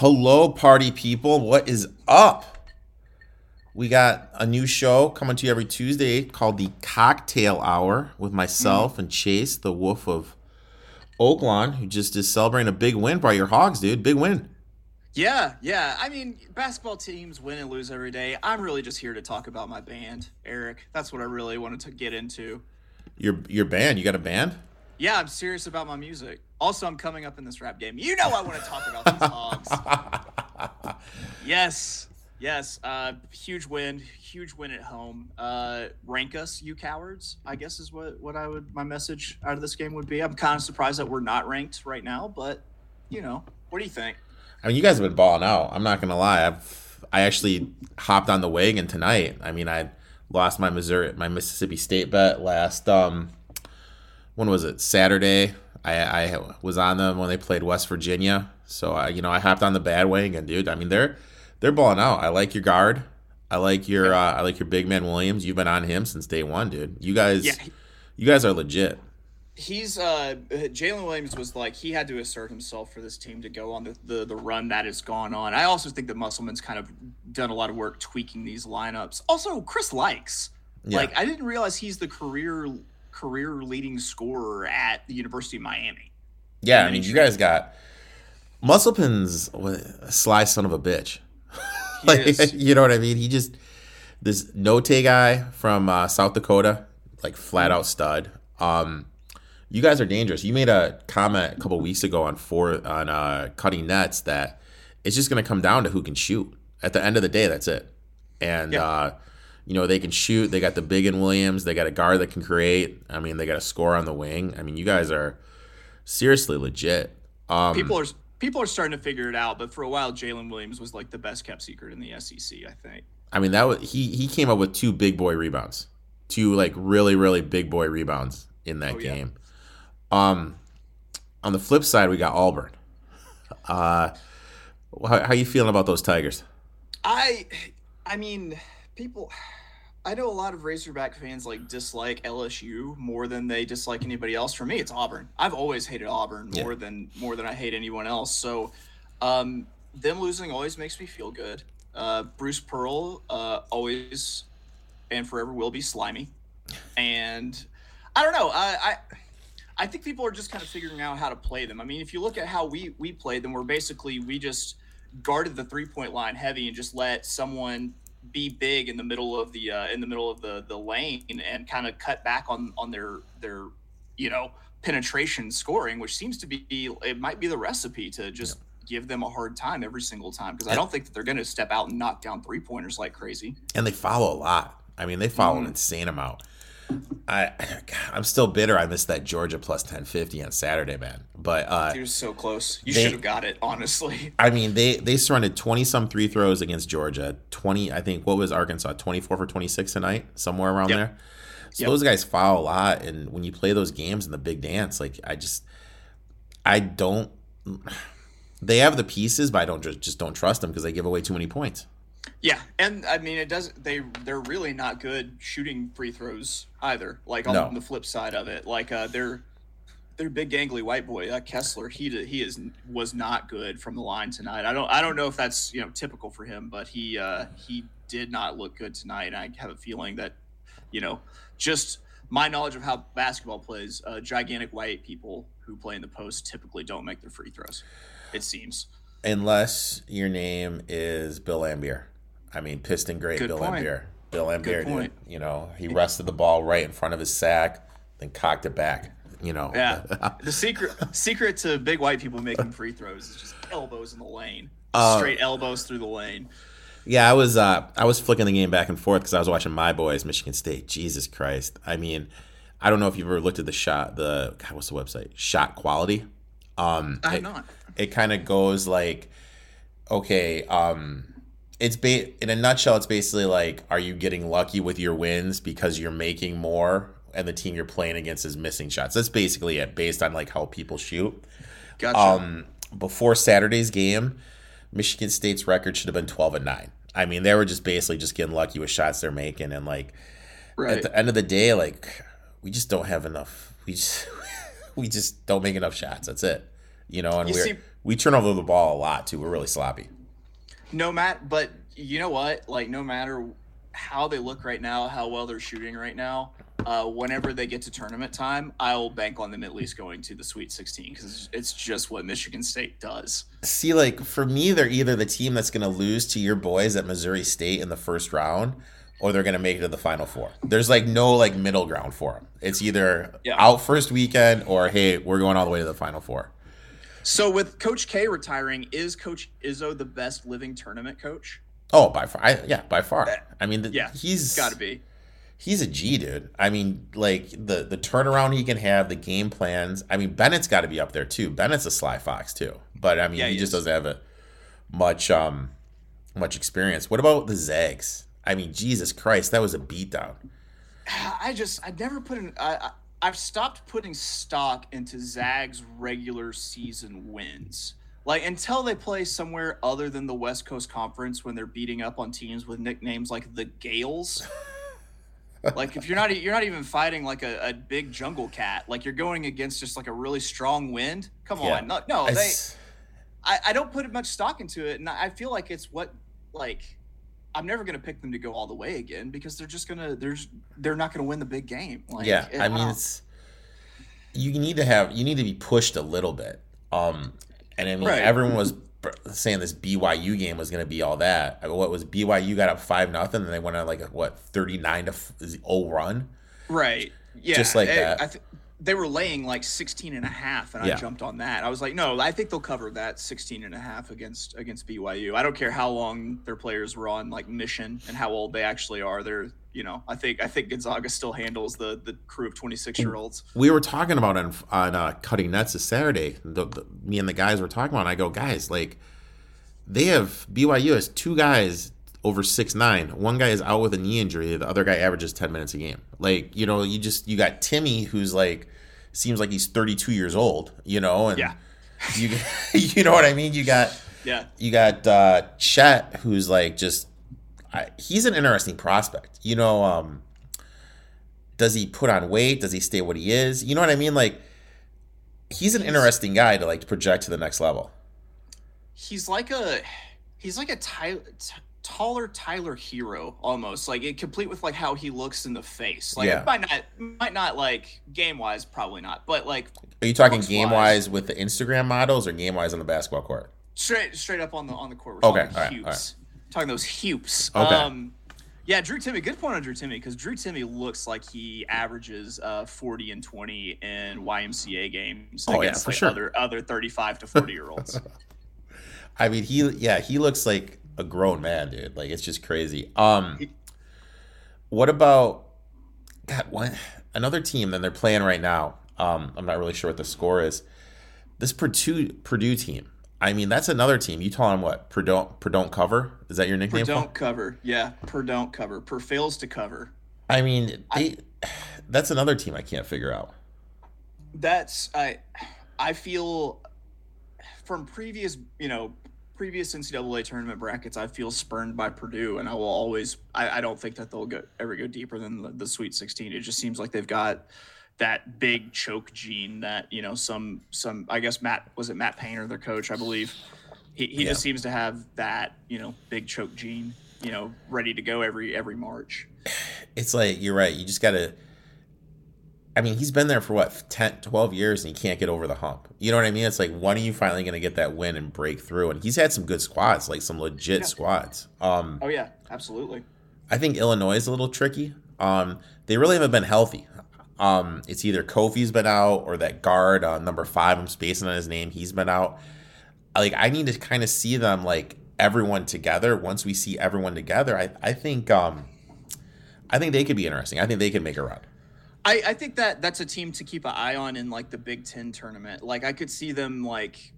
Hello, party people. What is up? We got a new show coming to you every Tuesday called the Cocktail Hour with myself and Chase, the wolf of Oaklawn, who just is celebrating a big win by your Hogs, dude. Big win. Yeah, yeah. I mean, basketball teams win and lose every day. I'm really just here to talk about my band, Eric. That's what I really wanted to get into. Your your band, you got a band? Yeah, I'm serious about my music. Also, I'm coming up in this rap game. You know I want to talk about these hogs. yes, yes. Uh, huge win, huge win at home. Uh, rank us, you cowards. I guess is what what I would my message out of this game would be. I'm kind of surprised that we're not ranked right now, but you know, what do you think? I mean, you guys have been balling out. I'm not gonna lie. I've I actually hopped on the wagon tonight. I mean, I lost my Missouri, my Mississippi State bet last. Um, when was it? Saturday. I, I was on them when they played West Virginia. So I, you know, I hopped on the bad wagon, dude. I mean, they're they're balling out. I like your guard. I like your uh, I like your big man Williams. You've been on him since day one, dude. You guys, Yeah. you guys are legit. He's uh Jaylin Williams was like he had to assert himself for this team to go on the, the the run that has gone on. I also think that Musselman's kind of done a lot of work tweaking these lineups. Also, Chris Lykes. Yeah. Like I didn't realize he's the career career leading scorer at the University of Miami. Yeah, I mean, you guys got a sly son of a bitch. Like, is. you know what I mean? He just this Note guy from uh, South Dakota, like flat out stud. Um, you guys are dangerous. You made a comment a couple weeks ago on four on uh, cutting nets that it's just going to come down to who can shoot. At the end of the day, that's it. And Yeah. uh, you know they can shoot. They got the big and Williams. They got a guard that can create. I mean, they got a score on the wing. I mean, you guys are seriously legit. Um, People are people are starting to figure it out, but for a while Jaylin Williams was like the best kept secret in the SEC, I think. I mean, that was he. He came up with two big boy rebounds, two like really really big boy rebounds in that Oh, yeah. game. Um, on the flip side, we got Auburn. Uh, how, how you feeling about those Tigers? I I mean, people I know a lot of Razorback fans like dislike LSU more than they dislike anybody else. For me, it's Auburn. I've always hated Auburn Yeah. more than more than I hate anyone else. So um them losing always makes me feel good. Uh Bruce Pearl uh always and forever will be slimy. And I don't know. I, I I think people are just kind of figuring out how to play them. I mean, if you look at how we we played them, we're basically we just guarded the three point line heavy and just let someone be big in the middle of the uh, in the middle of the the lane and kind of cut back on on their their you know penetration scoring, which seems to be it might be the recipe to just give them a hard time every single time because I don't think that they're going to step out and knock down three pointers like crazy. And they follow a lot. I mean, they follow Mm-hmm. an insane amount. I I'm still bitter. I missed that Georgia plus ten fifty on Saturday, man. But uh, You're so close. You should have got it, honestly. I mean, they they surrounded twenty some three throws against Georgia. Twenty, I think. What was Arkansas? Twenty four for twenty six tonight, somewhere around Yep. there. So Yep. those guys foul a lot, and when you play those games in the big dance, like I just, I don't. They have the pieces, but I don't just just don't trust them because they give away too many points. Yeah, and I mean it does. They they're really not good shooting free throws either. Like on No. the flip side of it, like uh, they're they're big gangly white boy uh, Kessler. He did- he is was not good from the line tonight. I don't I don't know if that's you know typical for him, but he uh, he did not look good tonight. And I have a feeling that you know just my knowledge of how basketball plays, uh, gigantic white people who play in the post typically don't make their free throws. It seems. Unless your name is Bill Laimbeer. I mean, Piston great Good Bill point. Laimbeer. Bill Laimbeer, dude. You know, he rested the ball right in front of his sack, then cocked it back. You know, Yeah. the secret secret to big white people making free throws is just elbows in the lane. Uh, Straight elbows through the lane. Yeah, I was uh, I was flicking the game back and forth because I was watching my boys, Michigan State. Jesus Christ! I mean, I don't know if you've ever looked at the shot. The God, what's the website? Shot quality. Um, I it, not. It kind of goes like, okay, um, it's ba- in a nutshell. It's basically like, are you getting lucky with your wins because you're making more, and the team you're playing against is missing shots. That's basically it, based on like how people shoot. Gotcha. Um, before Saturday's game, Michigan State's record should have been 12 and 9. I mean, they were just basically just getting lucky with shots they're making. And like right. at the end of the day, like we just don't have enough. We just we just don't make enough shots. That's it. You know, and we're see- we turn over the ball a lot too. We're really sloppy. No matter, but you know what? Like, no matter how they look right now, how well they're shooting right now, uh, whenever they get to tournament time, I'll bank on them at least going to the Sweet 16 because it's just what Michigan State does. See, like for me, they're either the team that's going to lose to your boys at Missouri State in the first round, or they're going to make it to the Final Four. There's like no like middle ground for them. It's either Yeah. out first weekend or hey, we're going all the way to the Final Four. So, with Coach K retiring, is Coach Izzo the best living tournament coach? Oh, by far, I, yeah, by far. I mean, the, Yeah, he's Got to be. he's a G dude. I mean, like the the turnaround he can have, the game plans. I mean, Bennett's got to be up there too. Bennett's a sly fox too, but I mean, Yeah, he, he just doesn't have a much um much experience. What about the Zags? I mean, Jesus Christ, that was a beatdown. I just, I never put I, I, I've stopped putting stock into Zag's regular season wins. Like, until they play somewhere other than the West Coast Conference when they're beating up on teams with nicknames like the Gaels. like, if you're not, you're not even fighting like a, a big jungle cat. Like, you're going against just like a really strong wind. Come Yeah. on. No, no I they, I, I don't put much stock into it, and I feel like it's what like I'm never gonna pick them to go all the way again because they're just gonna there's they're not gonna win the big game. Like, yeah, it- I mean, don't- it's you need to have you need to be pushed a little bit. Um, and I mean, Right. everyone was saying this BYU game was going to be all that. I mean, what was BYU got up five nothing, and they went on like a what thirty nine to zero run. right, yeah, just like I- that. I th- they were laying like 16 and a half and Yeah. I jumped on that. I was like, no, I think they'll cover that 16 and a half against against BYU. I don't care how long their players were on like mission and how old they actually are. They're, you know, I think I think Gonzaga still handles the the crew of 26 year olds. We were talking about on on uh, cutting nets this Saturday. The, the, me and the guys were talking about. It, I go, guys, like they have BYU has two guys over six nine. One guy is out with a knee injury. The other guy averages ten minutes a game. Like you know, you just you got Timme who's like seems like he's thirty two years old. You know, and Yeah. you you know what I mean. You got Yeah. you got uh, Chet, who's like just I, he's an interesting prospect. You know, um, does he put on weight? Does he stay what he is? You know what I mean? Like he's an interesting guy to like project to the next level. he's like a he's like a ty- t- taller Tyler Herro almost like it complete with like how he looks in the face. Like Yeah. it might not might not like game wise probably not, but like Are you talking game wise. with the Instagram models or game wise on the basketball court? straight straight up on the on the court. We're Okay, talking all right, hoops. all right. Talking those hoops. Okay. Um, yeah, Drew Timme. Good point on Drew Timme because Drew Timme looks like he averages uh, forty and twenty in YMCA games Oh, yeah, against for like, sure. other other thirty five to forty year olds. I mean, he yeah, he looks like a grown man, dude. Like it's just crazy. Um, what about God? What another team? Then they're playing right now. Um, I'm not really sure what the score is. This Purdue Purdue team. I mean, that's another team. You tell them what? Per don't per don't cover. Is that your nickname? 'em? don't cover. Yeah, per don't cover. Per fails to cover. I mean, they. That's another team I can't figure out. that's I I feel from previous you know previous NCAA tournament brackets I feel spurned by Purdue and I will always I, I don't think that they'll go ever go deeper than the, the Sweet 16 it just seems like they've got that big choke gene that you know some some I guess Matt was it Matt Painter their coach I believe? He, he Yeah. just seems to have that you know big choke gene you know ready to go every every March. It's like you're right you just gotta i mean he's been there for what 10 12 years and he can't get over the hump. You know what i mean? It's like when are you finally going to get that win and break through? And he's had some good squads like some legit Yeah. squads. Um oh yeah. Absolutely. I think illinois is a little tricky. Um they really haven't been healthy. Um it's either kofi's been out or that guard uh, number five i'm spacing on his name he's been out. Like i need to kind of see them like everyone together. Once we see everyone together i, I think um i think they could be interesting. I think they could make a run I, I think that that's a team to keep an eye on in like the Big Ten tournament. Like I could see them like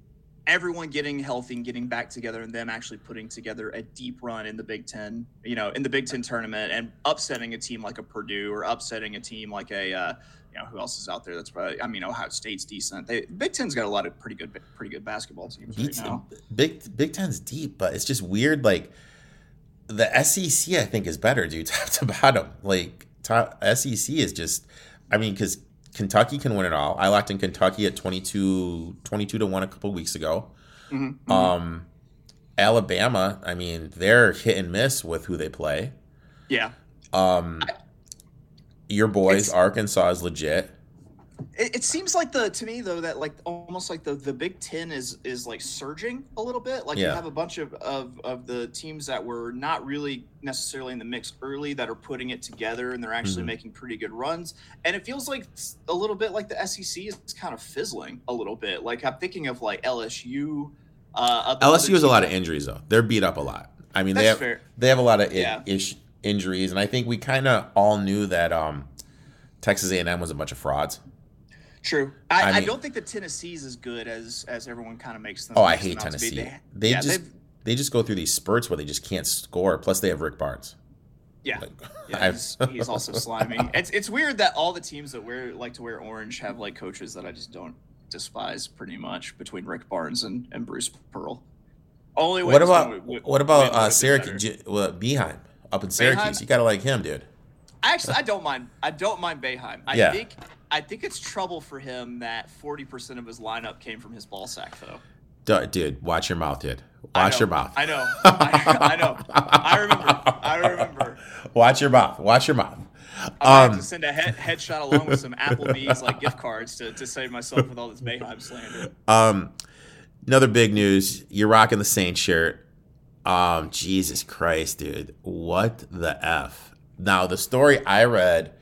everyone getting healthy and getting back together and them actually putting together a deep run in the Big Ten, you know, in the Big Ten tournament and upsetting a team like a Purdue or upsetting a team like a, uh, you know, who else is out there? That's probably, I mean, Ohio State's decent. They Big Ten's got a lot of pretty good, pretty good basketball teams right now. Big Big Ten's deep, but it's just weird. Like the SEC, I think is better, dude, top to bottom. Like top, SEC is just, I mean, because Kentucky can win it all. I locked in Kentucky at 22, 22 to one a couple weeks ago. Mhm. Um, Alabama, I mean, they're hit and miss with who they play. yeah. Um, your boys, It's- Arkansas is legit. It, it seems like the to me though that like almost like the the Big Ten is is like surging a little bit. Like you have a bunch of, of of the teams that were not really necessarily in the mix early that are putting it together and they're actually Mhm. making pretty good runs. And it feels like a little bit like the SEC is kind of fizzling a little bit. Like I'm thinking of like LSU. Uh, of the other LSU has a lot of injuries though. They're beat up a lot. I mean, they have fair. they have a lot of Yeah. ish, injuries, and I think we kind of all knew that um, Texas A&M was a bunch of frauds. True. I, I I, don't think that Tennessee's as good as as everyone kind of makes them. Oh, I hate out to be. Tennessee. They, They yeah, just they've- just go through these spurts where they just can't score. Plus, they have Rick Barnes. yeah. Like, Yeah, he's, he's also slimy. It's it's weird that all the teams that wear like to wear orange have like coaches that I just don't despise pretty much between Rick Barnes and, and Bruce Pearl. Only way what about one would- would- what about uh, Syracuse? J- Well, Boeheim up in Syracuse. You gotta like him, dude. Actually, I don't mind. I don't mind Boeheim. I Yeah. think I think it's trouble for him that forty percent of his lineup came from his ball sack though. Du- Dude, watch your mouth, dude. Watch know, your mouth. I know. I, I know. I remember. I remember. Watch your mouth. Watch your mouth. I might have Um, to send a head, headshot along with some Applebee's like gift cards to, to save myself with all this Boeheim slander. Um, another big news. You're rocking the Saints shirt. Um, Jesus Christ, dude. What the F? Now, the story I read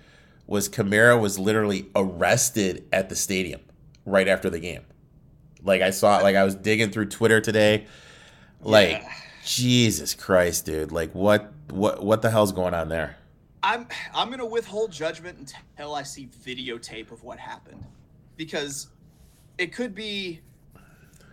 was Kamara was literally arrested at the stadium right after the game. Like I saw like I was digging through Twitter today. Like, Yeah. Jesus Christ, dude. Like what what what the hell's going on there? I'm I'm gonna withhold judgment until I see videotape of what happened, because it could be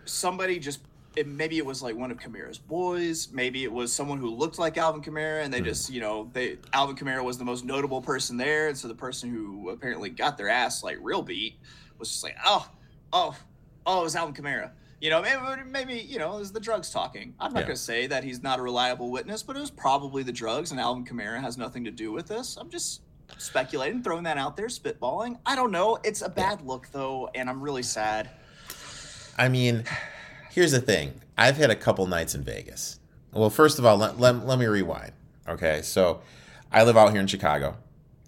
somebody just. It, maybe it was like one of Kamara's boys. Maybe it was someone who looked like Alvin Kamara, and they hmm. just you know they Alvin Kamara was the most notable person there, and so the person who apparently got their ass like real beat was just like oh oh oh it was Alvin Kamara. You know, maybe, maybe you know, it was the drugs talking. I'm not Yeah. going to say that he's not a reliable witness, but it was probably the drugs, and Alvin Kamara has nothing to do with this. I'm just speculating, throwing that out there, spitballing. I don't know. It's a bad look though, and I'm really sad. I mean, here's the thing. I've had a couple nights in Vegas. Well, first of all, let, let, let me rewind. Okay, so I live out here in Chicago.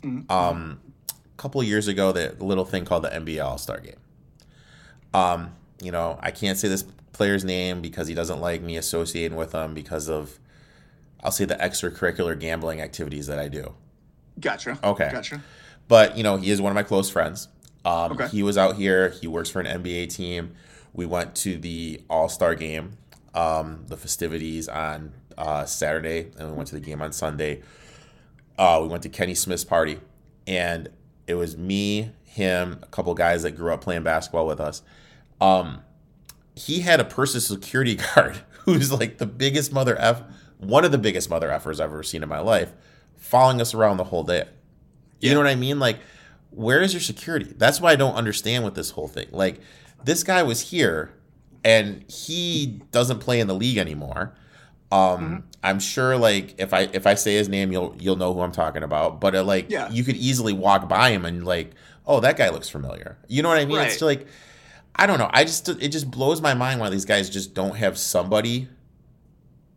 Mhm. Um, a couple years ago, the little thing called the NBA All Star Game. Um, you know, I can't say this player's name because he doesn't like me associating with him because of, I'll say the extracurricular gambling activities that I do. Gotcha. Okay. Gotcha. But you know, he is one of my close friends. Um, Okay. He was out here. He works for an NBA team. We went to the All Star game, um, the festivities on uh, Saturday, and we went to the game on Sunday. Uh, we went to Kenny Smith's party, and it was me, him, a couple guys that grew up playing basketball with us. Um, he had a person security guard who's like the biggest mother f, one of the biggest mother effers I've ever seen in my life, following us around the whole day. You Yeah. know what I mean? Like, where is your security? That's why I don't understand with this whole thing. Like, this guy was here, and he doesn't play in the league anymore. Um, I'm sure, like, if I if I say his name, you'll you'll know who I'm talking about. But uh, like, Yeah. you could easily walk by him and like, oh, that guy looks familiar. You know what I mean? It's Right. like, I don't know. I just it just blows my mind why these guys just don't have somebody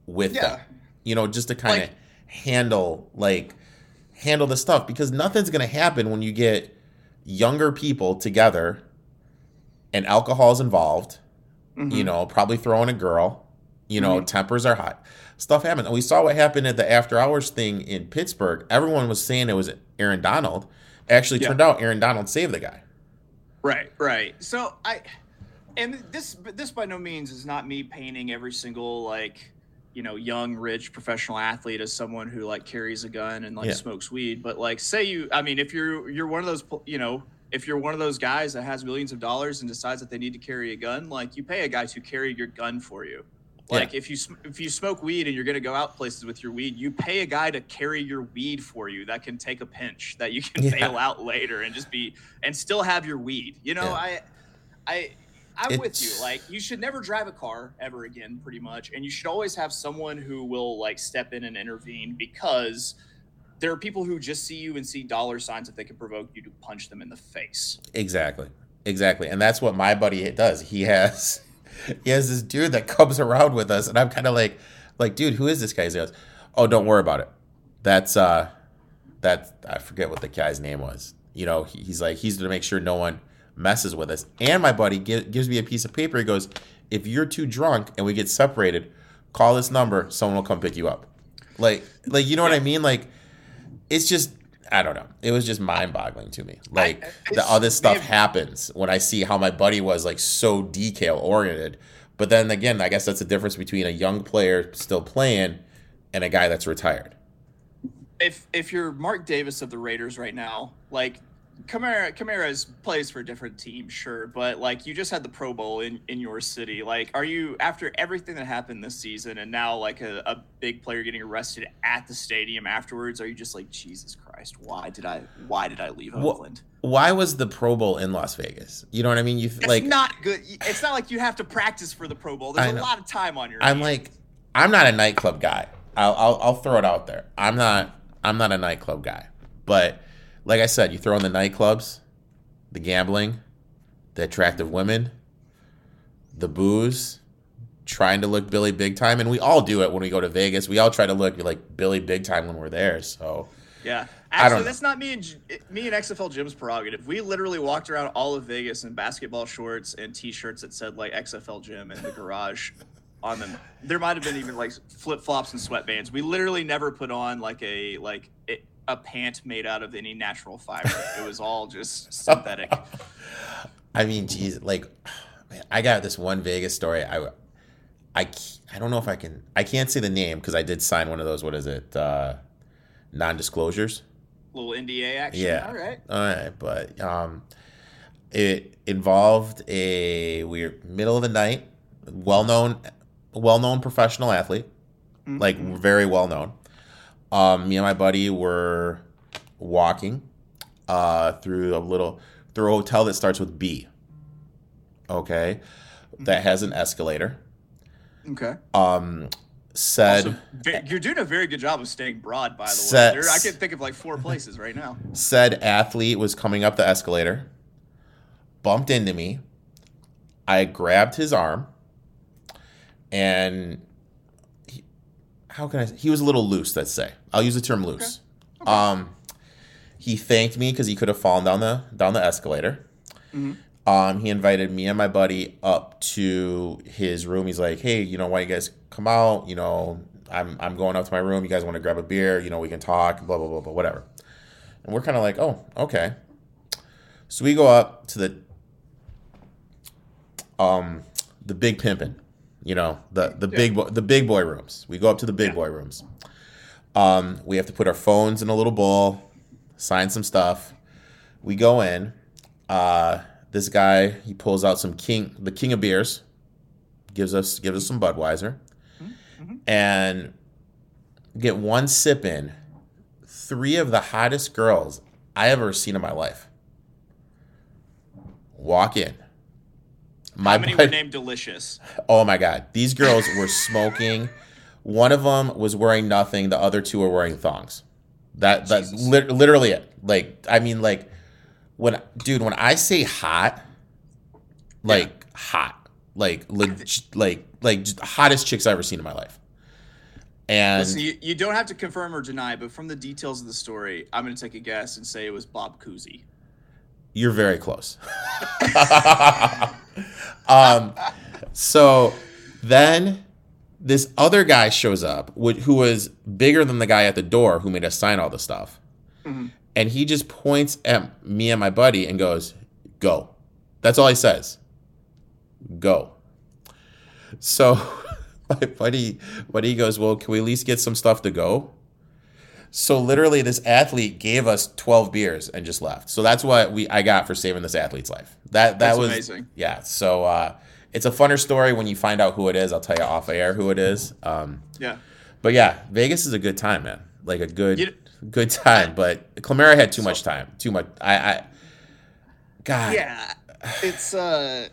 with Yeah. them. You know, just to kind of Like- handle like handle the stuff because nothing's gonna happen when you get younger people together and alcohol is involved. Mhm. You know, probably throwing a girl. You know, Mhm. tempers are hot. Stuff happens. And we saw what happened at the after hours thing in Pittsburgh. Everyone was saying it was Aaron Donald. Actually, Yeah. turned out Aaron Donald saved the guy. Right, right. So I, and this this by no means is not me painting every single like, you know, young rich professional athlete as someone who like carries a gun and like Yeah. smokes weed. But like, say you, I mean, if you're you're one of those, you know, if you're one of those guys that has millions of dollars and decides that they need to carry a gun, like you pay a guy to carry your gun for you. Yeah. Like if you sm- if you smoke weed and you're gonna go out places with your weed, you pay a guy to carry your weed for you that can take a pinch that you can Yeah. bail out later and just be and still have your weed. You know, Yeah. I I I'm with you. Like you should never drive a car ever again, pretty much, and you should always have someone who will like step in and intervene because there are people who just see you and see dollar signs if they can provoke you to punch them in the face. Exactly. Exactly. And that's what my buddy does. He has he has this dude that comes around with us, and I'm kind of like, like, dude, who is this guy? He goes, oh, don't worry about it. That's uh, that's I forget what the guy's name was. You know, he, he's like, he's to make sure no one messes with us. And my buddy gi- gives me a piece of paper. He goes, if you're too drunk and we get separated, call this number. Someone will come pick you up. Like, like you know what I mean? Like, it's just I don't know. It was just mind boggling to me. Like I- the, all this stuff man. happens when I see how my buddy was like so detail oriented. But then again, I guess that's the difference between a young player still playing and a guy that's retired. if if you're Mark Davis of the Raiders right now, like Kamara Kamara's plays for a different team, sure, but like you just had the Pro Bowl in in your city. Like, are you after everything that happened this season and now like a, a big player getting arrested at the stadium afterwards? Are you just like Jesus Christ? Why did I why did I leave Oakland? Why was the Pro Bowl in Las Vegas? You know what I mean? You It's like not good. It's not like you have to practice for the Pro Bowl. There's a lot of time on your. I'm hands. like I'm not a nightclub guy. I'll, I'll I'll throw it out there. I'm not I'm not a nightclub guy. But like I said, you throw in the nightclubs, the gambling, the attractive women, the booze, trying to look Billy Big Time, and we all do it when we go to Vegas. We all try to look like Billy Big Time when we're there. So Yeah, actually, know. that's not me and me and XFL Jim's prerogative. We literally walked around all of Vegas in basketball shorts and T-shirts that said like XFL Gym in the garage on them. There might have been even like flip flops and sweatbands. We literally never put on like a like it, a pant made out of any natural fiber. It was all just synthetic. I mean, geez, like, man, I got this one Vegas story. I, I, I don't know if I can. I can't say the name because I did sign one of those. What is it? Uh, non-disclosures. Little NDA action. Yeah. All right. All right, but um, it involved a weird middle of the night, well-known, well-known professional athlete, Mm-hmm. like very well-known. Um, me and my buddy were walking uh, through a little through a hotel that starts with B. Okay, that has an escalator. Okay. Um, said. Also, you're doing a very good job of staying broad, by the Set- way. There, I can think of like four places right now. said athlete was coming up the escalator, bumped into me. I grabbed his arm, and he, how can I? He was a little loose. Let's say I'll use the term loose. Um, he thanked me because he could have fallen down the down the escalator. Um, he invited me and my buddy up to his room. He's like, "Hey, you know, why you guys come out? You know, I'm I'm going up to my room. You guys want to grab a beer? You know, we can talk. Blah blah blah blah. Whatever." And we're kind of like, "Oh, okay." So we go up to the um the big pimpin', you know, the the big boy, the big boy rooms. We go up to the big Yeah. boy rooms. Um, we have to put our phones in a little bowl, sign some stuff. We go in. Uh, this guy he pulls out some king, the king of beers, gives us gives us some Budweiser, and get one sip in. Three of the hottest girls I ever seen in my life. Walk in. My How many bud- were named Delicious? Oh my god, these girls were smoking. One of them was wearing nothing. The other two were wearing thongs. That that's Jesus. lit- literally it. Like I mean, like when dude, when I say hot, like hot, like leg- like like just hottest chicks I've ever seen in my life. And Listen, you, you don't have to confirm or deny, but from the details of the story, I'm going to take a guess and say it was Bob Cousy. You're very close. um, so then this other guy shows up, wh- who was bigger than the guy at the door who made us sign all the stuff. And he just points at me and my buddy and goes, Go. That's all he says. Go. So my buddy, buddy goes, Well, can we at least get some stuff to go? So literally, this athlete gave us twelve beers and just left. So that's what we I got for saving this athlete's life. That that That's was amazing. Yeah. So uh, it's a funner story when you find out who it is. I'll tell you off air who it is. Um, Yeah. but yeah, Vegas is a good time, man. Like a good You- good time. But Kamara had too much time. Too much. I. I God. Yeah. It's, uh,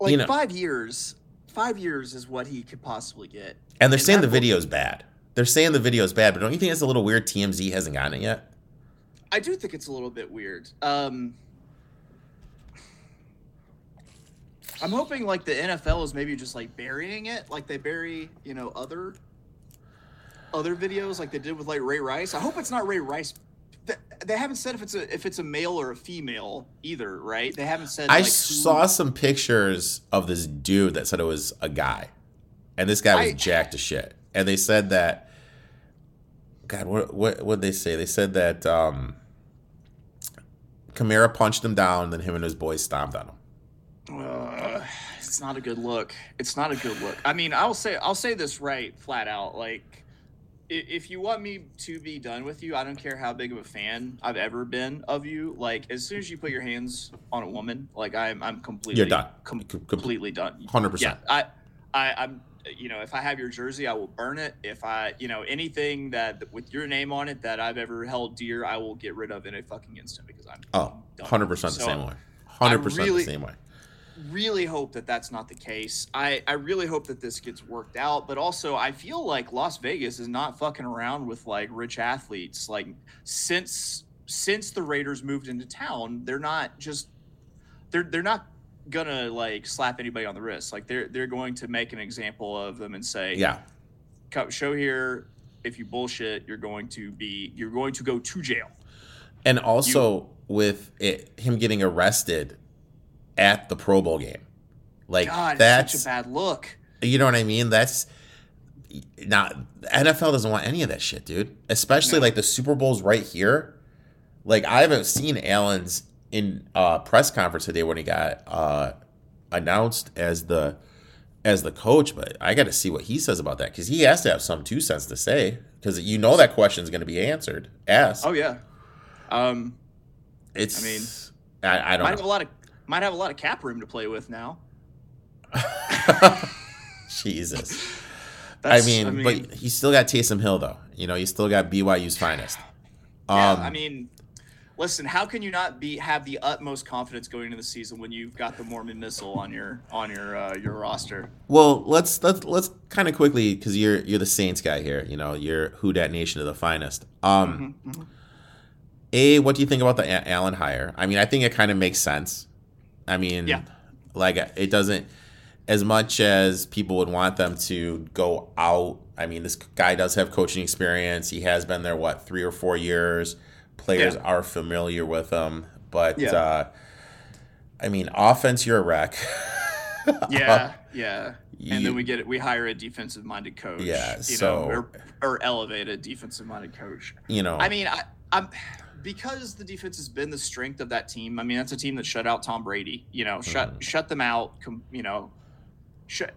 like You know- five years. Five years is what he could possibly get. And they're And saying the video's bad. They're saying the video is bad, but don't you think it's a little weird? TMZ hasn't gotten it yet. I do think it's a little bit weird. Um, I'm hoping like the NFL is maybe just like burying it, like they bury you know other other videos like they did with like Ray Rice. I hope it's not Ray Rice. They, they haven't said if it's a if it's a male or a female either, right? They haven't said. I like, who- saw some pictures of this dude that said it was a guy, and this guy was I- jacked to shit. And they said that, God, what what what they say? They said that um, Kamara punched him down, then him and his boys stomped on him. Uh, it's not a good look. It's not a good look. I mean, I'll say I'll say this right flat out. Like, if you want me to be done with you, I don't care how big of a fan I've ever been of you. Like, as soon as you put your hands on a woman, like I'm I'm completely You're done. com- Com- com- completely done. 100%. Yeah, I I I'm you know if I have your jersey, I will burn it. If I you know anything that with your name on it that I've ever held dear, I will get rid of in a fucking instant because I'm Oh, 100 percent the So, same way. Hundred percent really- the same way. really hope that that's not the case. I, I really hope that this gets worked out, but also I feel like Las Vegas is not fucking around with like rich athletes. Like since since the Raiders moved into town, they're not just they're they're not gonna like slap anybody on the wrist. Like they're they're going to make an example of them and say, Yeah, "Come show here. If you bullshit, you're going to be you're going to go to jail." and also with it, him getting arrested at the Pro Bowl game, like God, that's such a bad look. You know what I mean? That's not NFL doesn't want any of that shit, dude. Especially No. like the Super Bowl's right here. Like I haven't seen Allen's in uh press conference today when he got uh announced as the as the coach, but I got to see what he says about that because he has to have some two cents to say because you know that question is going to be answered. Asked. Oh yeah. Um, it's. I mean, I, I don't Might have a lot of might have a lot of cap room to play with now. Jesus. That's, I mean, but he still got Taysom Hill though. You know, he still got BYU's finest. yeah, Um, I mean, listen, how can you not be have the utmost confidence going into the season when you've got the Mormon missile on your on your uh, your roster? Well, let's let's let's kind of quickly because you're you're the Saints guy here. You know, you're who dat nation of the finest. Um, Mhm, mhm. a, what do you think about the A- Allen hire? I mean, I think it kind of makes sense. I mean, Yeah. like it doesn't as much as people would want them to go out. I mean, this guy does have coaching experience. He has been there what three or four years. Players Yeah. are familiar with him, but Yeah. uh, I mean, offense, you're a wreck. Yeah, yeah. And You- then we get it. We hire a defensive minded coach. Yeah, you so- know, or, or elevate a defensive minded coach. you know, I mean, I, I'm because the defense has been the strength of that team. I mean, that's a team that shut out Tom Brady. You know, shut Mhm. shut them out. Com, you know, shut,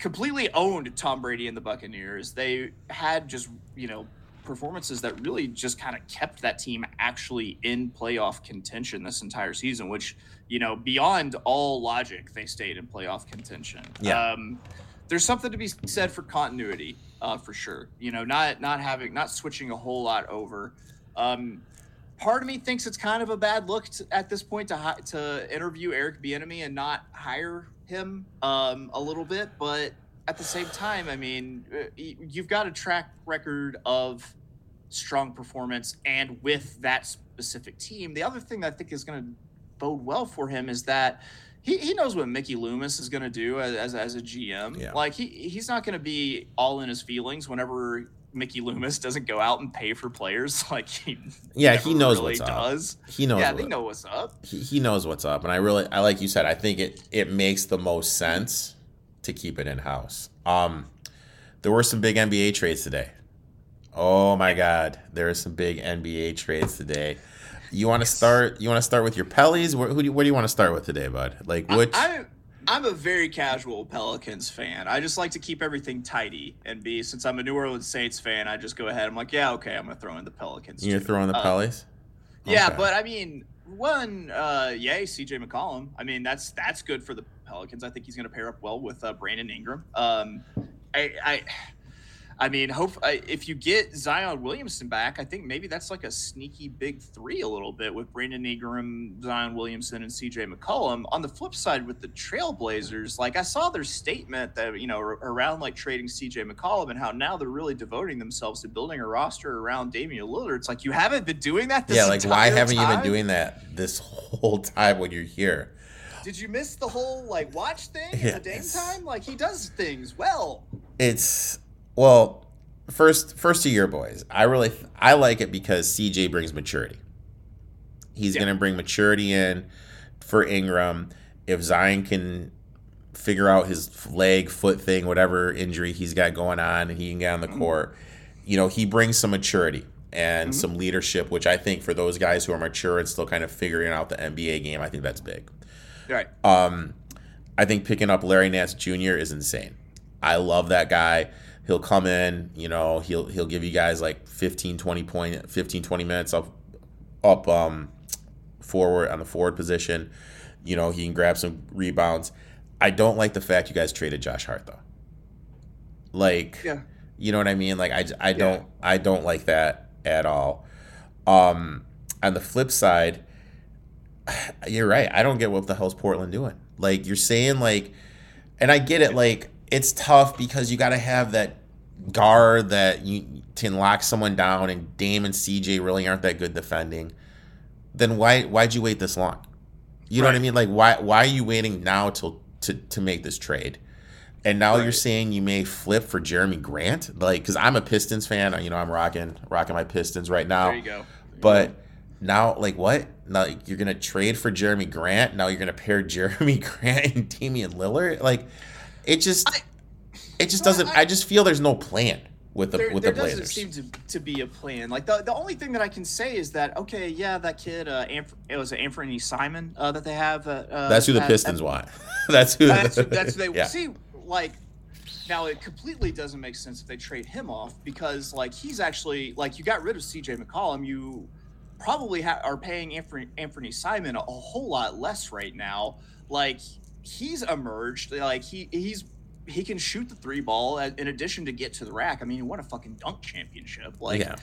completely owned Tom Brady and the Buccaneers. They had just you know performances that really just kind of kept that team actually in playoff contention this entire season. Which you know, beyond all logic, they stayed in playoff contention. Yeah. Um, there's something to be said for continuity, uh, for sure. You know, not not having not switching a whole lot over. Um, part of me thinks it's kind of a bad look to, at this point to hi- to interview Eric Bieniemy and not hire him um, a little bit, but at the same time, I mean, uh, you've got a track record of strong performance, and with that specific team, the other thing that I think is going to bode well for him is that he, he knows what Mickey Loomis is going to do as, as, as a GM. Yeah. Like he he's not going to be all in his feelings whenever Mickey Loomis doesn't go out and pay for players like he yeah, he knows really what's up. does. He knows. yeah, what, they know what's up. He, he knows what's up, and I really, I like you said, I think it it makes the most sense to keep it in house. Um, there were some big NBA trades today. Oh my God, there are some big NBA trades today. You want to start? You want to start with your Pellies? Where, who do you, what do you want to start with today, bud? Like which? I, I'm I'm a very casual Pelicans fan. I just like to keep everything tidy and be since I'm a New Orleans Saints fan, I just go ahead. I'm like, yeah, okay, I'm gonna throw in the Pelicans. you're too. throwing the Uh, Pellies? Yeah, Okay. but I mean, one, uh, yay, CJ McCollum. I mean, that's that's good for the Pelicans. I think he's going to pair up well with uh, Brandon Ingram. Um, I, I, I mean, hope I, if you get Zion Williamson back, I think maybe that's like a sneaky big three a little bit with Brandon Ingram, Zion Williamson, and CJ McCollum. On the flip side, with the Trailblazers, like I saw their statement that you know around like trading CJ McCollum and how now they're really devoting themselves to building a roster around Damian Lillard. It's like you haven't been doing that. This Yeah, like why haven't you been doing that this whole time when you're here? Did you miss the whole like watch thing Yeah, at the Dame time? Like he does things well. It's well, first first your boys. I really I like it because CJ brings maturity. He's Yeah. going to bring maturity in for Ingram. If Zion can figure out his leg, foot thing, whatever injury he's got going on, and he can get on the mm-hmm. court, you know, he brings some maturity and mm-hmm. some leadership, which I think for those guys who are mature and still kind of figuring out the NBA game, I think that's big. Right. Um, I think picking up Larry Nance Jr. is insane. I love that guy. He'll come in, you know, he'll he'll give you guys like 15 20 point 15 20 minutes up up um forward on the forward position. You know, he can grab some rebounds. I don't like the fact you guys traded Josh Hart though. Like Yeah. you know what I mean? Like I, I don't I don't like that at all. Um, on the flip side, you're right. I don't get what the hell's Portland doing. Like you're saying like, and I get it. Like it's tough because you got to have that guard that you can lock someone down, and Dame and CJ really aren't that good defending. Then why why'd you wait this long? You know what I mean? Like why why are you waiting now till to to make this trade? And now you're saying you may flip for Jerami Grant, like because I'm a Pistons fan. You know I'm rocking rocking my Pistons right now. There you go. But now, like, what? Now like, you're gonna trade for Jerami Grant. Now you're gonna pair Jerami Grant and Damian Lillard. Like, it just, I- it just doesn't. I- I, just feel there's no plan with the there, with there the doesn't seem to, to be a plan. Like the, the only thing that I can say is that okay, yeah, that kid, uh, Anf- it was Anthony Simon uh, that they have. Uh, uh, That's who the at- Pistons at- want. that's who. That's who, that's who they yeah. see. Like now, it completely doesn't make sense if they trade him off because like he's actually like you got rid of C.J. McCollum, you probably ha- are paying Anthony, Anthony Simon a, a whole lot less right now. Like he's emerged, like he he's he can shoot the three ball uh, in addition to get to the rack. I mean, he won a fucking dunk championship. Like yeah,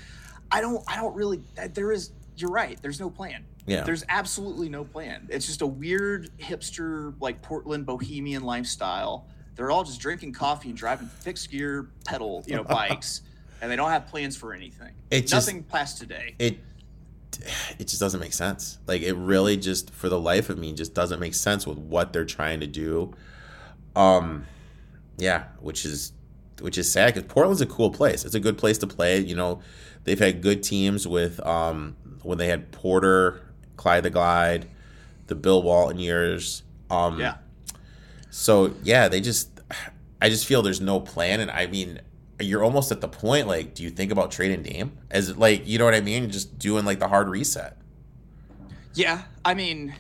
I don't I don't really uh, there is you're right. There's no plan. yeah. There's absolutely no plan. It's just a weird hipster like Portland bohemian lifestyle. They're all just drinking coffee and driving fixed gear pedal, you know, bikes, and they don't have plans for anything. It just- Nothing past today. it it just doesn't make sense. Like it really just for the life of me just doesn't make sense with what they're trying to do. Um yeah, which is which is sad cuz Portland's a cool place. It's a good place to play, you know. They've had good teams with um when they had Porter, Clyde the Glide, the Bill Walton years. Um Yeah. so yeah, they just I just feel there's no plan and I mean you're almost at the point like do you think about trading Dame as like you know what I mean just doing like the hard reset Yeah, I mean,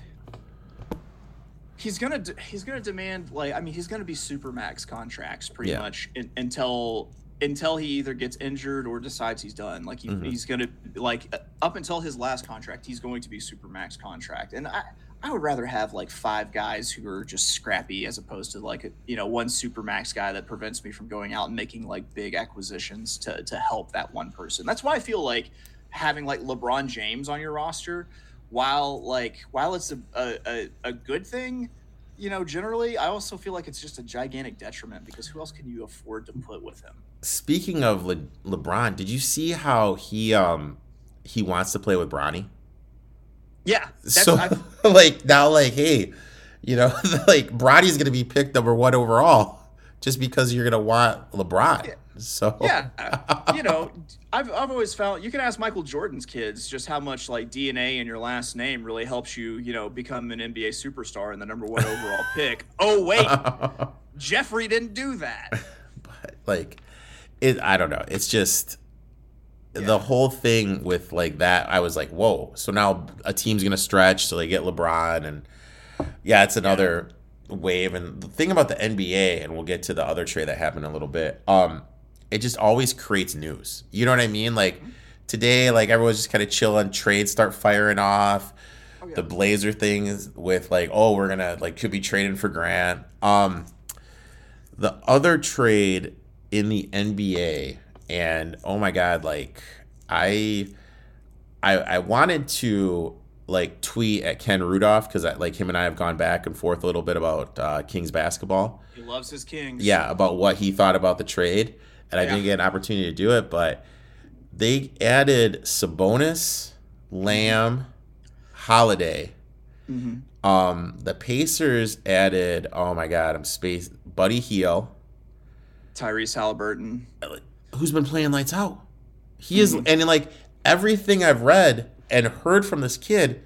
he's gonna he's gonna demand like I mean he's gonna be super max contracts pretty Yeah. much in, until until he either gets injured or decides he's done. Like he, Mhm. he's gonna like up until his last contract, he's going to be super max contract. And I I would rather have like five guys who are just scrappy as opposed to like you know one super max guy that prevents me from going out and making like big acquisitions to to help that one person. That's why I feel like having like LeBron James on your roster while like while it's a, a, a, good thing you know generally i also feel like it's just a gigantic detriment because who else can you afford to put with him speaking of Le- LeBron did you see how he um he wants to play with Bronny yeah so I've- like now like hey you know like Bronny's going to be picked number 1 overall just because you're going to want LeBron. Yeah. so yeah uh, you know I've, I've always found you can ask michael jordan's kids just how much like dna in your last name really helps you you know become an nba superstar and the number one overall pick. Oh wait jeffrey didn't do that. But like it i don't know. It's just Yeah. the whole thing with like that i was like whoa so now a team's gonna stretch so they get lebron and yeah it's another wave and the thing about the nba and we'll get to the other trade that happened in a little bit um it just always creates news you know what i mean like today like everyone's just kind of chilling trades start firing off Oh, yeah. the blazer things with like oh we're gonna like could be trading for grant um the other trade in the NBA, and oh my god, like I, I, I wanted to like tweet at Ken Rudolph because like him and I have gone back and forth a little bit about uh, Kings basketball. he loves his kings Yeah, about what he thought about the trade, and I Yeah. didn't get an opportunity to do it, but they added Sabonis, Lamb, Holiday. hmm Um, the Pacers added. Oh my God, I'm space. Buddy Hield, Tyrese Halliburton. Who's been playing lights out. He is, mm-hmm. and like everything I've read and heard from this kid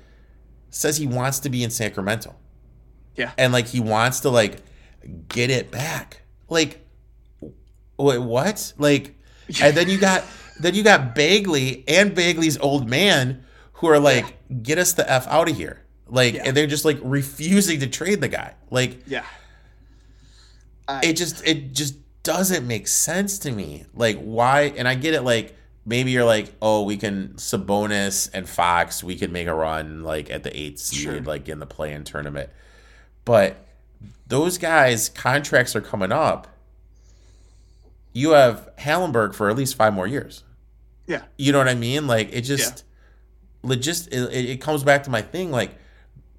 says he wants to be in Sacramento. Yeah. and like he wants to like get it back. Like, wait, what? Like, and then you got then you got Bagley and Bagley's old man who are like, get us the f out of here. Like, Yeah. and they're just like refusing to trade the guy. Like, Yeah. it just it just doesn't make sense to me. Like why? And I get it. Like maybe you're like, oh, we can Sabonis and Fox, we can make a run like at the eighth seed, Sure. like in the play-in tournament. But those guys' contracts are coming up. You have Haliburton for at least five more years. Yeah. You know what I mean? Like it just, legit. It, it comes back to my thing. Like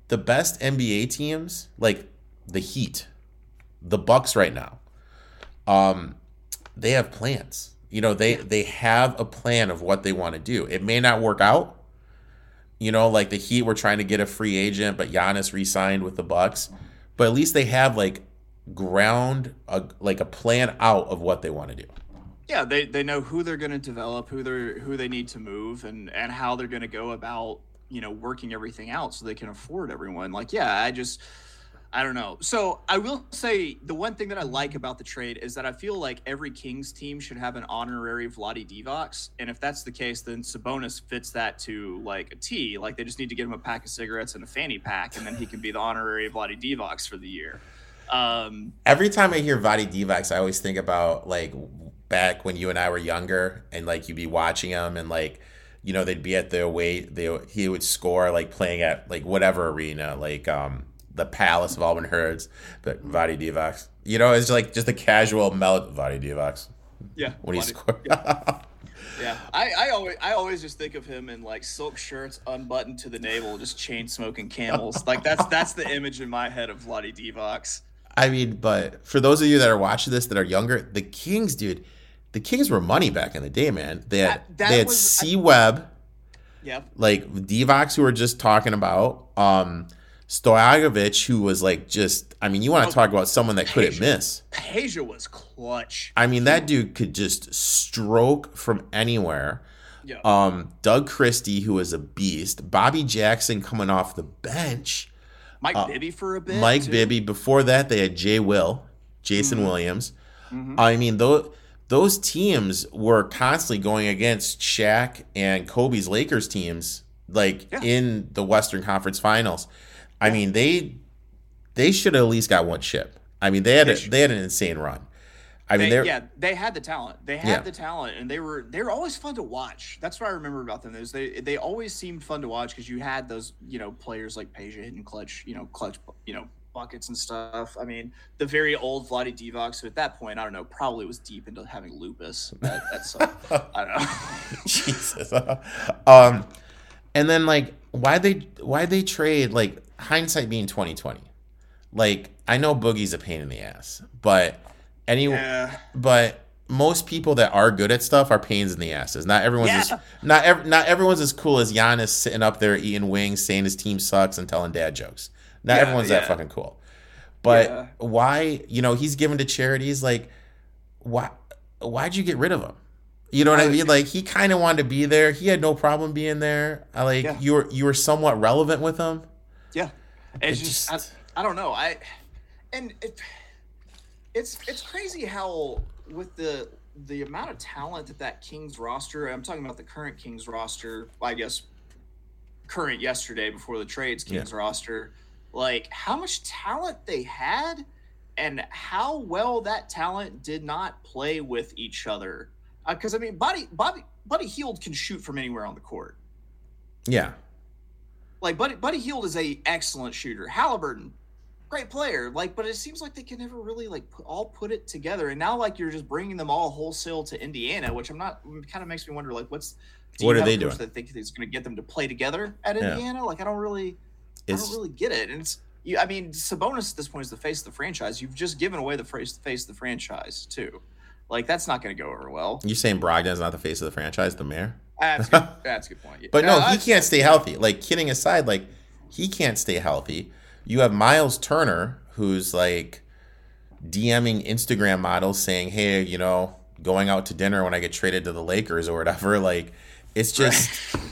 the best NBA teams, like the Heat, the Bucks right now, um, they have plans. You know, they they have a plan of what they want to do. It may not work out. You know, like the Heat were trying to get a free agent, but Giannis re-signed with the Bucks. But at least they have like ground, a, like a plan out of what they want to do. Yeah, they, they know who they're going to develop, who they're who they need to move, and and how they're going to go about you know working everything out so they can afford everyone. Like, yeah, I just I don't know. So I will say the one thing that I like about the trade is that I feel like every Kings team should have an honorary Vlade Divac, and if that's the case, then Sabonis fits that to like a T. Like they just need to get him a pack of cigarettes and a fanny pack, and then he can be the honorary Vlade Divac for the year. Um, Every time I hear Vlade Divac, I always think about like back when you and I were younger, and like you'd be watching him, and like you know they'd be at the away, they he would score like playing at like whatever arena, like um the Palace of Auburn Hills, but Vlade Divac. You know, it's like just a casual melt Vlade Divac yeah, when he Vlade- scored. Yeah, I, I always I always just think of him in like silk shirts, unbuttoned to the navel, just chain smoking camels. like that's that's the image in my head of Vlade Divac. I mean, but for those of you that are watching this that are younger, the Kings, dude, the Kings were money back in the day, man. They had That- that they had C Webb. Yep. like Divac, who we are just talking about, um, Stojakovic, who was like just, I mean, you want to talk about someone that couldn't miss. Peja was clutch. I mean, that dude could just stroke from anywhere. Yeah. Um, Doug Christie, who was a beast. Bobby Jackson coming off the bench. Mike Bibby for a bit. uh, Mike too. Bibby. Before that, they had Jay Will, Jason Mm-hmm. Williams. I mean, those those teams were constantly going against Shaq and Kobe's Lakers teams, like Yeah. in the Western Conference Finals. I mean, they they should have at least got one chip. I mean, they had They a, they had an insane run. I mean, They, they're yeah, they had the talent. They had Yeah. the talent, and they were they were always fun to watch. That's what I remember about them. Is they they always seemed fun to watch because you had those you know players like Peja hitting clutch you know clutch you know buckets and stuff. I mean, the very old Vlade Divac, who at that point I don't know probably was deep into having lupus. That, that's uh, I don't know. Jesus. um, and then like, why they why they trade like hindsight being twenty twenty. Like I know Boogie's a pain in the ass, but any Yeah. but most people that are good at stuff are pains in the asses. Not everyone's Yeah. as, not ev- not everyone's as cool as Giannis sitting up there eating wings, saying his team sucks and telling dad jokes. Not Yeah, everyone's that fucking cool. But why, you know, he's given to charities like why why'd you get rid of him? You know what I, I- mean? Like he kind of wanted to be there. He had no problem being there. I like you were you were somewhat relevant with him. Yeah, it's It just, just- I, I don't know. I and it, it's it's crazy how with the the amount of talent that that Kings roster. I'm talking about the current Kings roster. I guess current yesterday before the trades Kings roster. Like how much talent they had, and how well that talent did not play with each other. Uh, because I mean, Buddy Bobby Buddy Hield can shoot from anywhere on the court. Yeah. Like Buddy Buddy Hield is a excellent shooter. Haliburton, great player. Like, but it seems like they can never really like put, all put it together. And now like you're just bringing them all wholesale to Indiana, which I'm not. Mm, kind of makes me wonder like what's do What are they doing? That think is going to get them to play together at Yeah. Indiana? Like I don't really, I don't really get it. And it's you. I mean, Sabonis at this point is the face of the franchise. You've just given away the face face of the franchise too. Like that's not going to go over well. you saying Brogdon's not the face of the franchise, the mayor? That's good. that's a good point. But no, Uh, he can't stay healthy. Like kidding aside, like he can't stay healthy. you have Miles Turner, who's like DMing Instagram models saying, "Hey, you know, going out to dinner when I get traded to the Lakers or whatever." Like, it's just,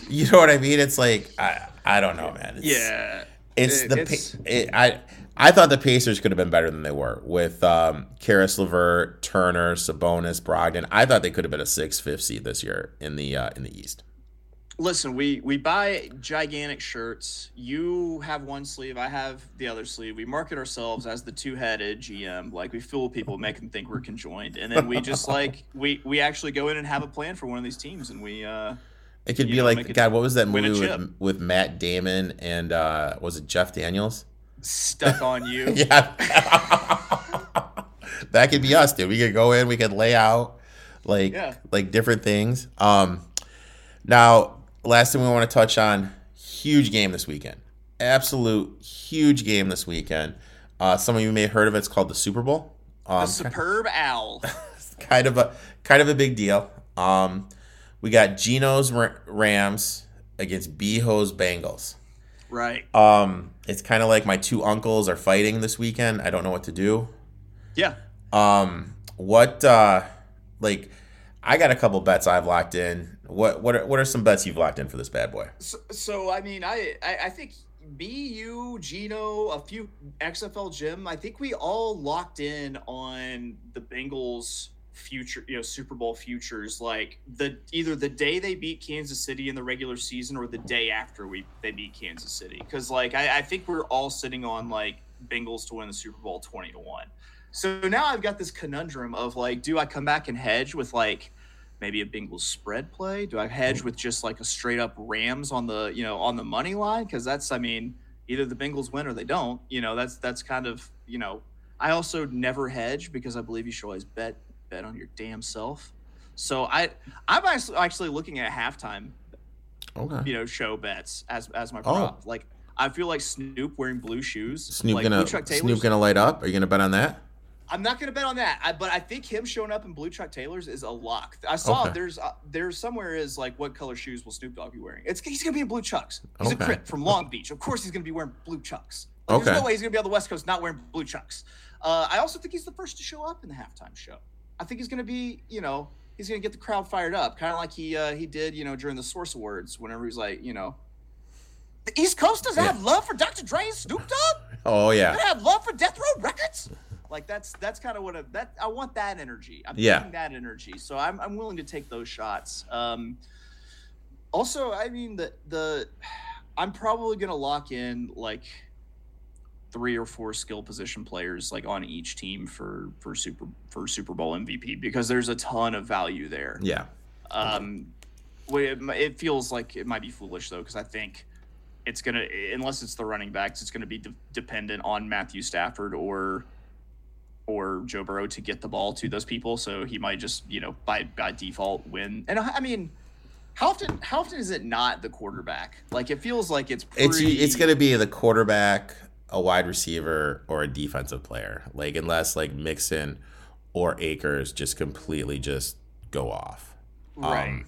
you know what I mean? It's like I, I don't know, man. It's, yeah, it's the it's, it, I. I thought the Pacers could have been better than they were with um, Caris LeVert, Turner, Sabonis, Brogdon. I thought they could have been a six, fifth seed this year in the uh, in the East listen, we we buy gigantic shirts. You have one sleeve, I have the other sleeve. We market ourselves as the two-headed GM. Like we fool people, make them think we're conjoined, and then we just like we we actually go in and have a plan for one of these teams, and we. uh it could be know, like God. What was that movie with, with Matt Damon and uh was it Jeff Daniels? Stuck on you. yeah. that could be us, dude. We could go in. We could lay out like yeah. like different things. Um, now last thing we want to touch on huge game this weekend. Absolute huge game this weekend. Uh, some of you may have heard of it. It's called the Super Bowl. Um, the superb owl. kind of a kind of a big deal. Um, we got Gino's Rams against Beho's Bengals. Right. Um, it's kind of like my two uncles are fighting this weekend. I don't know what to do. Yeah. Um, what uh, like I got a couple bets I've locked in. What what are, what are some bets you've locked in for this bad boy? So, so I mean, I, I, I think BU, Gino, a few XFL Jim. I think we all locked in on the Bengals future, you know, Super Bowl futures. Like the either the day they beat Kansas City in the regular season or the day after we they beat Kansas City. Because like I, I think we're all sitting on like Bengals to win the Super Bowl twenty to one. So now I've got this conundrum of like, do I come back and hedge with like maybe a Bengals spread play? Do I hedge with just like a straight up Rams on the you know on the money line? Because that's I mean either the Bengals win or they don't. You know that's that's kind of you know I also never hedge because I believe you should always bet bet on your damn self. So I I'm actually looking at halftime, okay. you know, show bets as as my prop. Oh. Like I feel like Snoop wearing blue shoes. Snoop like gonna Snoop gonna light up. Are you gonna bet on that? I'm not going to bet on that, I, but I think him showing up in blue Chuck Taylors is a lock. I saw okay. there's uh, there's somewhere is like what color shoes will Snoop Dogg be wearing? It's he's going to be in blue Chucks. He's okay. a crip from Long Beach. Of course he's going to be wearing blue Chucks. Like, okay. There's no way he's going to be on the West Coast not wearing blue Chucks. Uh, I also think he's the first to show up in the halftime show. I think he's going to be, you know, he's going to get the crowd fired up, kind of like he uh, he did, you know, during the Source Awards whenever he's like, you know, the East Coasters yeah. have love for Dr. Dre and Snoop Dogg. Oh yeah, they have love for Death Row Records. Like that's that's kind of what I, that I want that energy. I'm yeah. that energy, so I'm I'm willing to take those shots. Um, also, I mean the the I'm probably gonna lock in like three or four skill position players like on each team for for super for Super Bowl MVP because there's a ton of value there. Yeah. Um, it, it feels like it might be foolish though because I think it's gonna unless it's the running backs, it's gonna be de- dependent on Matthew Stafford or or Joe Burrow to get the ball to those people. So he might just, you know, by by default win. And I mean, how often how often is it not the quarterback? Like it feels like it's pretty... it's it's going to be the quarterback, a wide receiver, or a defensive player. Like unless like Mixon or Akers just completely just go off. Right. Um,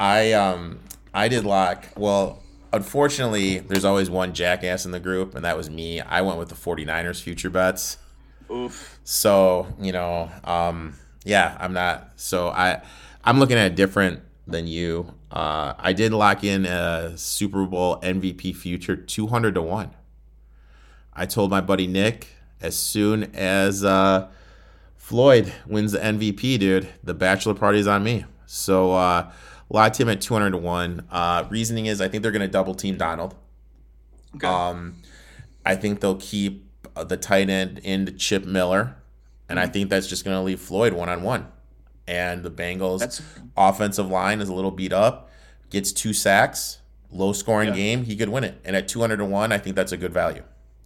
I um I did lock well unfortunately there's always one jackass in the group and that was me. I went with the 49ers future bets. Oof. So you know, um, yeah, I'm not. So I, I'm looking at it different than you. Uh, I did lock in a Super Bowl MVP future 200 to one. I told my buddy Nick as soon as uh, Floyd wins the MVP, dude, the bachelor party's on me. So uh, locked him at 200 to one. Uh, reasoning is I think they're going to double team Donald. Okay. Um, I think they'll keep uh, the tight end into Chip Miller, and I mm-hmm. think that's just going to leave Floyd one on one. And the Bengals' that's... offensive line is a little beat up, gets two sacks, low scoring yeah. game, he could win it. And at 201, I think that's a good value.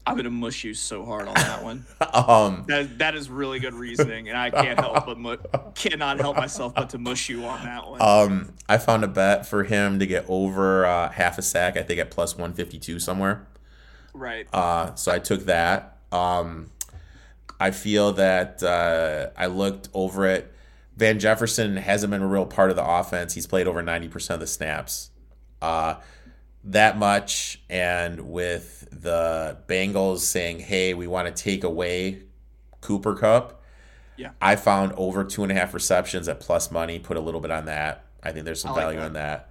I'm gonna mush you so hard on that one. um, that that is really good reasoning, and I can't help but mu- cannot help myself but to mush you on that one. Um, I found a bet for him to get over uh, half a sack. I think at plus 152 somewhere. Right. Uh, so I took that. Um, I feel that uh, I looked over it. Van Jefferson hasn't been a real part of the offense. He's played over 90% of the snaps. Uh, that much, and with the Bengals saying, "Hey, we want to take away Cooper Kupp. Yeah. I found over two and a half receptions at plus money. Put a little bit on that. I think there's some like value that. on that.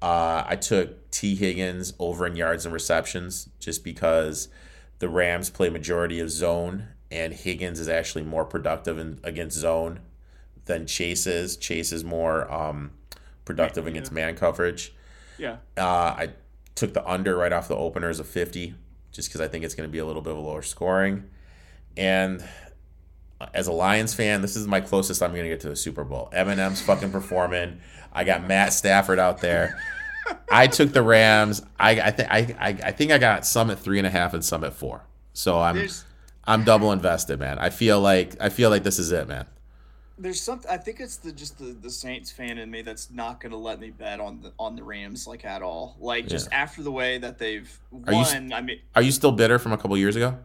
Uh, I took Tee Higgins over in yards and receptions just because the Rams play majority of zone, and Higgins is actually more productive in, against zone than Chase is. Chase is more um, productive Yeah. against man coverage. Yeah. Uh, I took the under right off the openers of 50 just because I think it's going to be a little bit of a lower scoring. And uh, as a Lions fan, this is my closest I'm going to get to the Super Bowl. Eminem's fucking performing. I got Matt Stafford out there. I took the Rams. I, I think I, I I think I got some at three and a half and some at four. So I'm There's I'm double invested, man. I feel like I feel like this is it, man. There's something I think it's the just the, the Saints fan in me that's not gonna let me bet on the on the Rams like at all. Like just after the way that they've Are you I mean Are you still bitter from a couple years ago?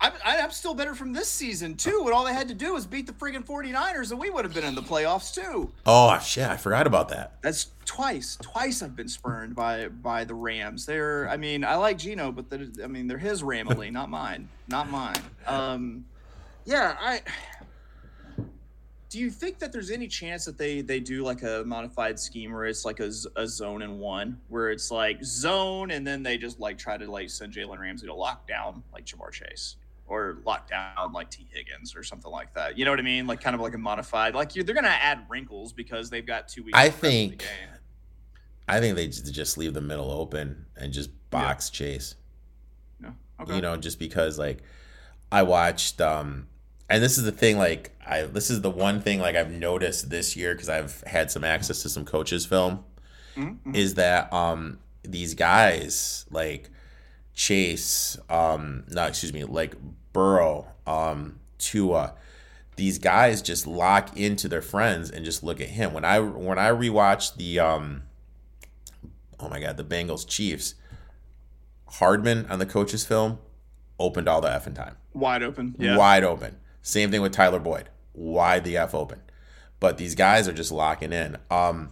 I'm, I'm still better from this season too. When all they had to do was beat the friggin' 49ers and we would have been in the playoffs too. Oh shit, I forgot about that. That's twice. Twice I've been spurned by by the Rams. They're I mean, I like Gino, but I mean, they're his Ramily, not mine. Not mine. Um yeah, I do you think that there's any chance that they they do like a modified scheme where it's like a, a zone and one where it's like zone and then they just like try to like send Jalen Ramsey to lock down like Ja'Marr Chase or lock down like Tee Higgins or something like that. You know what I mean? Like kind of like a modified. Like they're gonna add wrinkles because they've got two weeks. I think- game. I think they just, just leave the middle open and just box chase. No. Okay. You know, just because like I watched um and this is the thing like I this is the one thing like I've noticed this year cuz I've had some access to some coaches film Mhm, mhm. is that um these guys like Chase um no excuse me like Burrow um Tua these guys just lock into their friends and just look at him when I when I rewatched the um oh my god the Bengals Chiefs Hardman on the coaches film opened all the effing time wide open. Yeah. wide open. Same thing with Tyler Boyd, wide the f open. But these guys are just locking in. Um,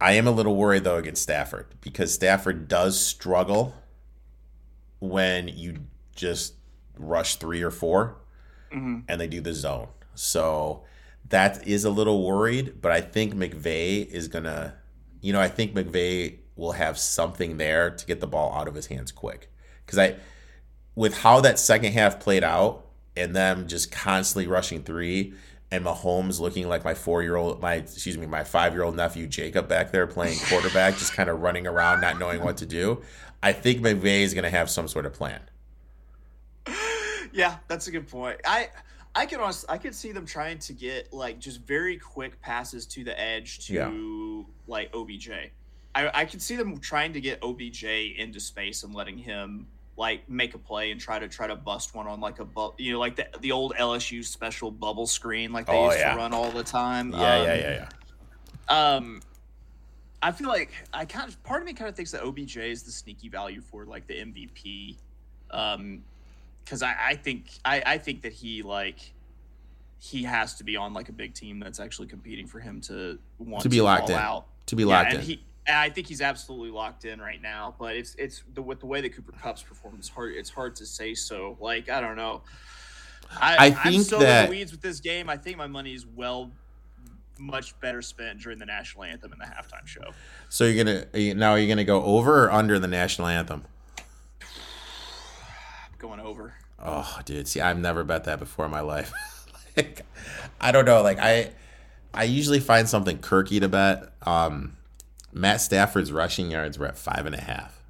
I am a little worried though against Stafford because Stafford does struggle when you just rush three or 4 Mhm. and they do the zone. So that is a little worried, but I think McVay is gonna, you know, I think McVay will have something there to get the ball out of his hands quick. Because I, with how that second half played out and them just constantly rushing three and Mahomes looking like my four year old, my, excuse me, my five year old nephew Jacob back there playing quarterback, just kind of running around, not knowing what to do. I think McVay is going to have some sort of plan. Yeah, that's a good point. I I could honestly, I could see them trying to get like just very quick passes to the edge to Yeah. like OBJ. I I could see them trying to get OBJ into space and letting him like make a play and try to try to bust one on like a bu- you know like the the old LSU special bubble screen like they Oh, used yeah. to run all the time. Yeah, Um, yeah, yeah, yeah. um, I feel like I kind of part of me kind of thinks that OBJ is the sneaky value for like the MVP, um, because I, I think I, I think that he like he has to be on like a big team that's actually competing for him to want To be locked in. out. To be Yeah, locked and in. he I think he's absolutely locked in right now. But it's it's the with the way that Cooper Kupp's performed, it's hard it's hard to say so. Like I don't know. I, I I'm think so that- in the weeds with this game. I think my money is well much better spent during the national anthem and the halftime show. So you're gonna are you- now you're gonna go over or under the national anthem? Going over. Oh, dude, see, I've never bet that before in my life. like, I don't know. Like I, I usually find something quirky to bet. Um, Matt Stafford's rushing yards were at five and a half.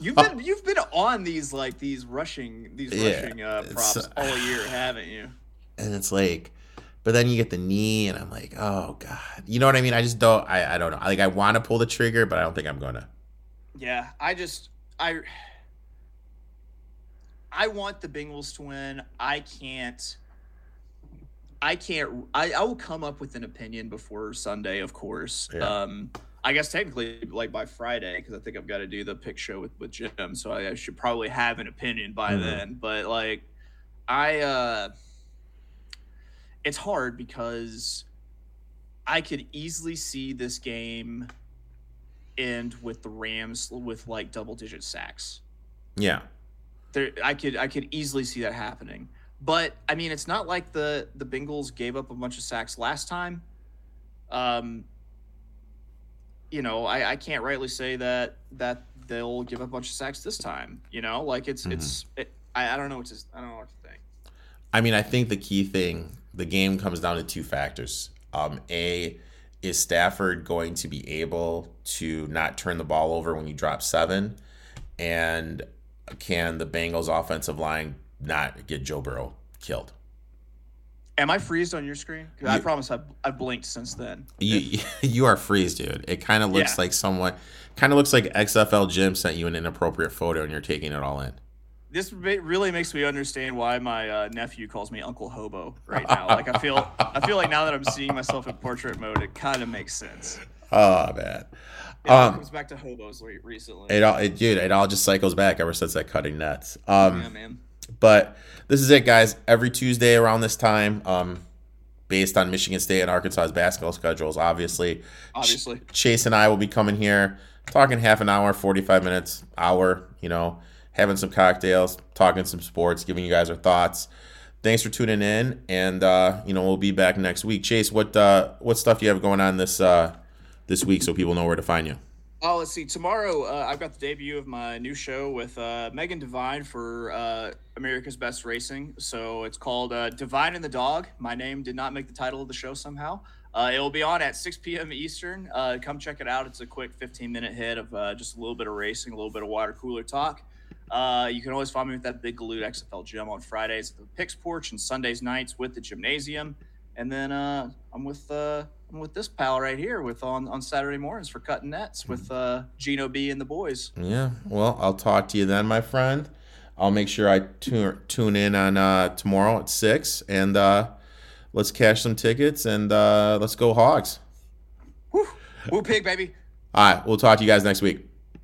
You've been you've been on these like these rushing these Yeah, rushing uh, props uh, all year, haven't you? and it's like but then you get the knee and i'm like oh god you know what i mean i just don't i, I don't know like i want to pull the trigger but i don't think i'm gonna Yeah, I just I I want the Bengals to win. I can't I can't I, I will come up with an opinion before Sunday, of course. Yeah. Um I guess technically like by Friday because I think I've got to do the pick show with with Jim, so I, I should probably have an opinion by Mhm. then. But like I uh it's hard because I could easily see this game end with the Rams with like double digit sacks. Yeah. There, I could I could easily see that happening. But I mean, it's not like the the Bengals gave up a bunch of sacks last time. Um, you know, I, I can't rightly say that that they'll give up a bunch of sacks this time. You know, like it's mm-hmm. it's it, I, I don't know what to I don't know what to think. I mean, I think the key thing the game comes down to two factors. Um, a is Stafford going to be able to not turn the ball over when you drop seven, and can the Bengals offensive line not get Joe Burrow killed? Am I freezed on your screen? You, I promise I've, I've blinked since then. You you are freezed, dude. It kind of looks yeah. like someone, kind of looks like XFL Jim sent you an inappropriate photo and you're taking it all in. This really makes me understand why my uh, nephew calls me Uncle Hobo right now. like I feel, I feel like now that I'm seeing myself in portrait mode, it kind of makes sense. Oh man. It um, comes back to hobos recently. It all, it, dude, it all just cycles back ever since that cutting nets. Um, yeah, man. But this is it, guys. Every Tuesday around this time, um, based on Michigan State and Arkansas's basketball schedules, obviously. Obviously. Ch- Chase and I will be coming here, talking half an hour, 45 minutes, hour, you know, having some cocktails, talking some sports, giving you guys our thoughts. Thanks for tuning in, and uh, you know we'll be back next week. Chase, what uh, what stuff do you have going on this uh, this week so people know where to find you? Oh, let's see. Tomorrow, uh, I've got the debut of my new show with uh, Megan Divine for uh, America's Best Racing. So it's called uh, Divine and the Dog. My name did not make the title of the show somehow. Uh, it will be on at 6 p.m. Eastern. Uh, come check it out. It's a quick 15 minute hit of just a little bit of racing, a little bit of water cooler talk. you can always find me with that Big Galoot XFL Jim on Fridays at the Pix Porch and Sundays nights with the gymnasium. And then I'm with with this pal right here with on on Saturday mornings for cutting nets with uh Gino B and the boys. Yeah, well, I'll talk to you then, my friend. I'll make sure I tune tune in on uh, tomorrow at six, and uh, let's cash some tickets and uh, let's go Hogs. Woo, Woo pig, baby. All right, we'll talk to you guys next week.